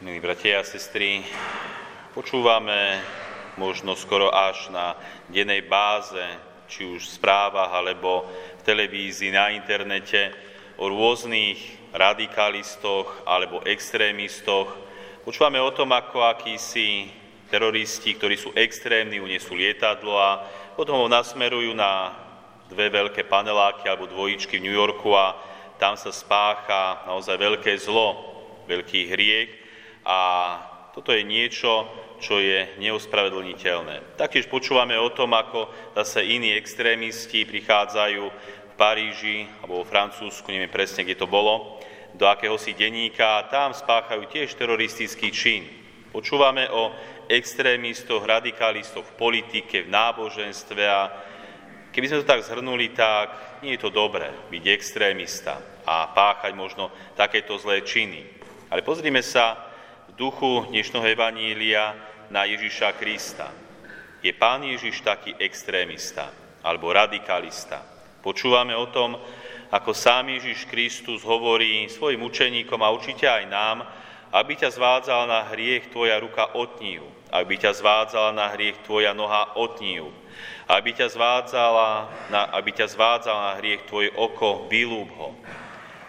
Milí bratia a sestry, počúvame možno skoro až na dennej báze, či už v správach alebo v televízii, na internete, o rôznych radikalistoch alebo extrémistoch. Počúvame o tom, ako akísi teroristi, ktorí sú extrémni, unesú lietadlo a potom ho nasmerujú na dve veľké paneláky alebo dvojičky v New Yorku a tam sa spácha naozaj veľké zlo, veľký hriech a toto je niečo, čo je neospravedlniteľné. Taktiež počúvame o tom, ako zase iní extrémisti prichádzajú v Paríži alebo vo Francúzsku, neviem presne, kde to bolo, do akéhosi denníka a tam spáchajú tiež teroristický čin. Počúvame o extrémistoch, radikalistoch v politike, v náboženstve a keby sme to tak zhrnuli, tak nie je to dobré byť extrémista a páchať možno takéto zlé činy. Ale pozrime sa duchu dnešného Evanília na Ježiša Krista. Je Pán Ježiš taký extrémista alebo radikalista? Počúvame o tom, ako sám Ježiš Kristus hovorí svojim učeníkom a určite aj nám, aby ťa zvádzala na hriech tvoja ruka otnív, aby ťa zvádzala na hriech tvoja noha otnív, aby ťa zvádzala na, aby ťa zvádzala na hriech tvoje oko, vylúb ho.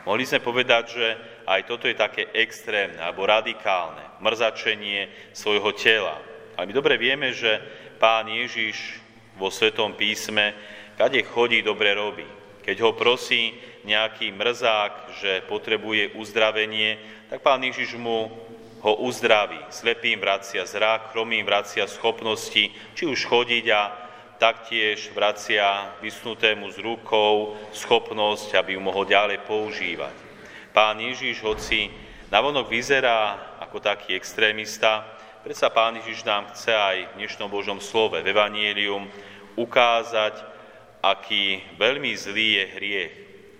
Mohli sme povedať, že aj toto je také extrémne alebo radikálne mrzačenie svojho tela. Ale my dobre vieme, že pán Ježiš vo Svetom písme, kade chodí, dobre robí. Keď ho prosí nejaký mrzák, že potrebuje uzdravenie, tak pán Ježiš mu ho uzdraví. Slepým vracia zrak, chromým vracia schopnosti, či už chodiť a taktiež vracia vysnutému z rukou schopnosť, aby ju mohol ďalej používať. Pán Ježiš, hoci navonok vyzerá ako taký extrémista, predsa Pán Ježiš nám chce aj v dnešnom Božom slove, v Evangelium, ukázať, aký veľmi zlý je hriech,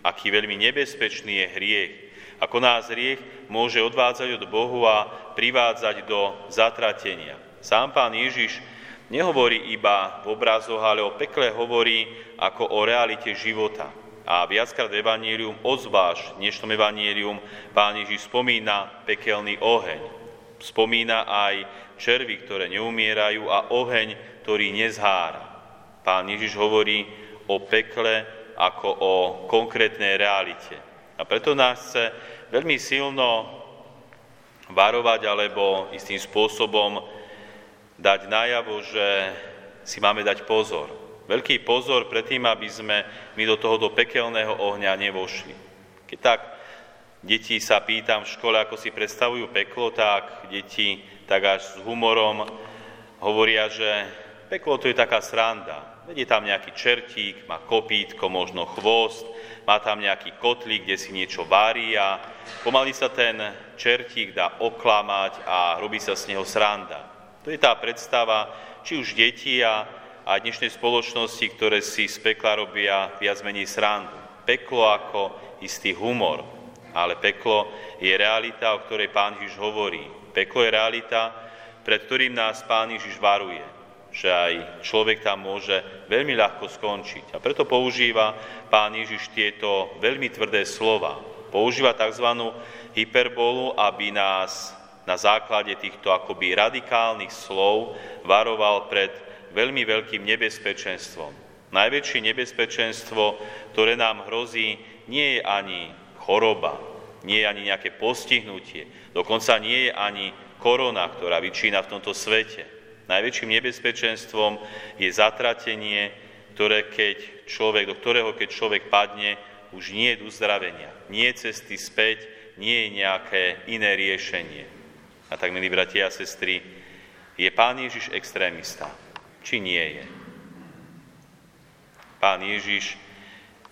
aký veľmi nebezpečný je hriech, ako nás hriech môže odvádzať od Bohu a privádzať do zatratenia. Sám Pán Ježiš nehovorí iba v obrazoch, ale o pekle hovorí ako o realite života. A viackrát v Evangelium, ozváš dnešnom Evangelium, Pán Ježiš spomína pekelný oheň. Spomína aj červy, ktoré neumierajú a oheň, ktorý nezhára. Pán Ježiš hovorí o pekle ako o konkrétnej realite. A preto nás chce veľmi silno varovať alebo istým spôsobom dať najavo, že si máme dať pozor Veľký pozor pred tým, aby sme my do tohoto pekelného ohňa nevošli. Keď tak deti sa pýtam v škole, ako si predstavujú peklo, tak deti tak až s humorom hovoria, že peklo to je taká sranda. Je tam nejaký čertík, má kopítko, možno chvost, má tam nejaký kotlík, kde si niečo varí a pomaly sa ten čertík dá oklamať a robí sa z neho sranda. To je tá predstava, či už detí a a dnešnej spoločnosti, ktoré si z pekla robia viac menej srandu. Peklo ako istý humor, ale peklo je realita, o ktorej Pán Ježiš hovorí. Peklo je realita, pred ktorým nás Pán Ježiš varuje, že aj človek tam môže veľmi ľahko skončiť. A preto používa Pán Ježiš tieto veľmi tvrdé slova. Používa tzv. hyperbolu, aby nás na základe týchto akoby radikálnych slov varoval pred veľmi veľkým nebezpečenstvom. Najväčšie nebezpečenstvo, ktoré nám hrozí, nie je ani choroba, nie je ani nejaké postihnutie, dokonca nie je ani korona, ktorá vyčína v tomto svete. Najväčším nebezpečenstvom je zatratenie, ktoré keď človek, do ktorého keď človek padne, už nie je uzdravenia, nie je cesty späť, nie je nejaké iné riešenie. A tak, milí bratia a sestry, je Pán Ježiš extrémista či nie je. Pán Ježiš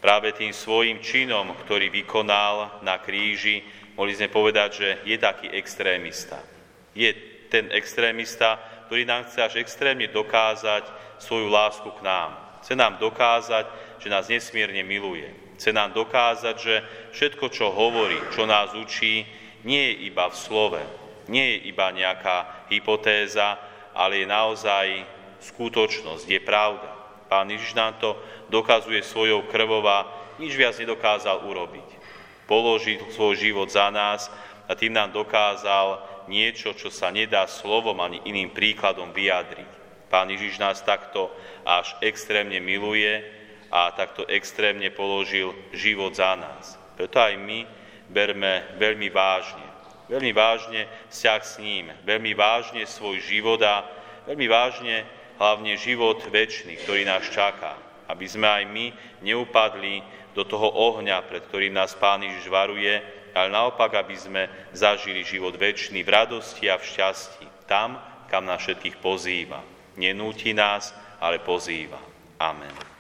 práve tým svojim činom, ktorý vykonal na kríži, mohli sme povedať, že je taký extrémista. Je ten extrémista, ktorý nám chce až extrémne dokázať svoju lásku k nám. Chce nám dokázať, že nás nesmierne miluje. Chce nám dokázať, že všetko, čo hovorí, čo nás učí, nie je iba v slove, nie je iba nejaká hypotéza, ale je naozaj skutočnosť, je pravda. Pán Ježiš nám to dokazuje svojou krvou a nič viac nedokázal urobiť. Položiť svoj život za nás a tým nám dokázal niečo, čo sa nedá slovom ani iným príkladom vyjadriť. Pán Ježiš nás takto až extrémne miluje a takto extrémne položil život za nás. Preto aj my berme veľmi vážne. Veľmi vážne vzťah s ním, veľmi vážne svoj život a veľmi vážne hlavne život väčší, ktorý nás čaká. Aby sme aj my neupadli do toho ohňa, pred ktorým nás Pán Ježiš varuje, ale naopak, aby sme zažili život väčší v radosti a v šťastí, tam, kam nás všetkých pozýva. Nenúti nás, ale pozýva. Amen.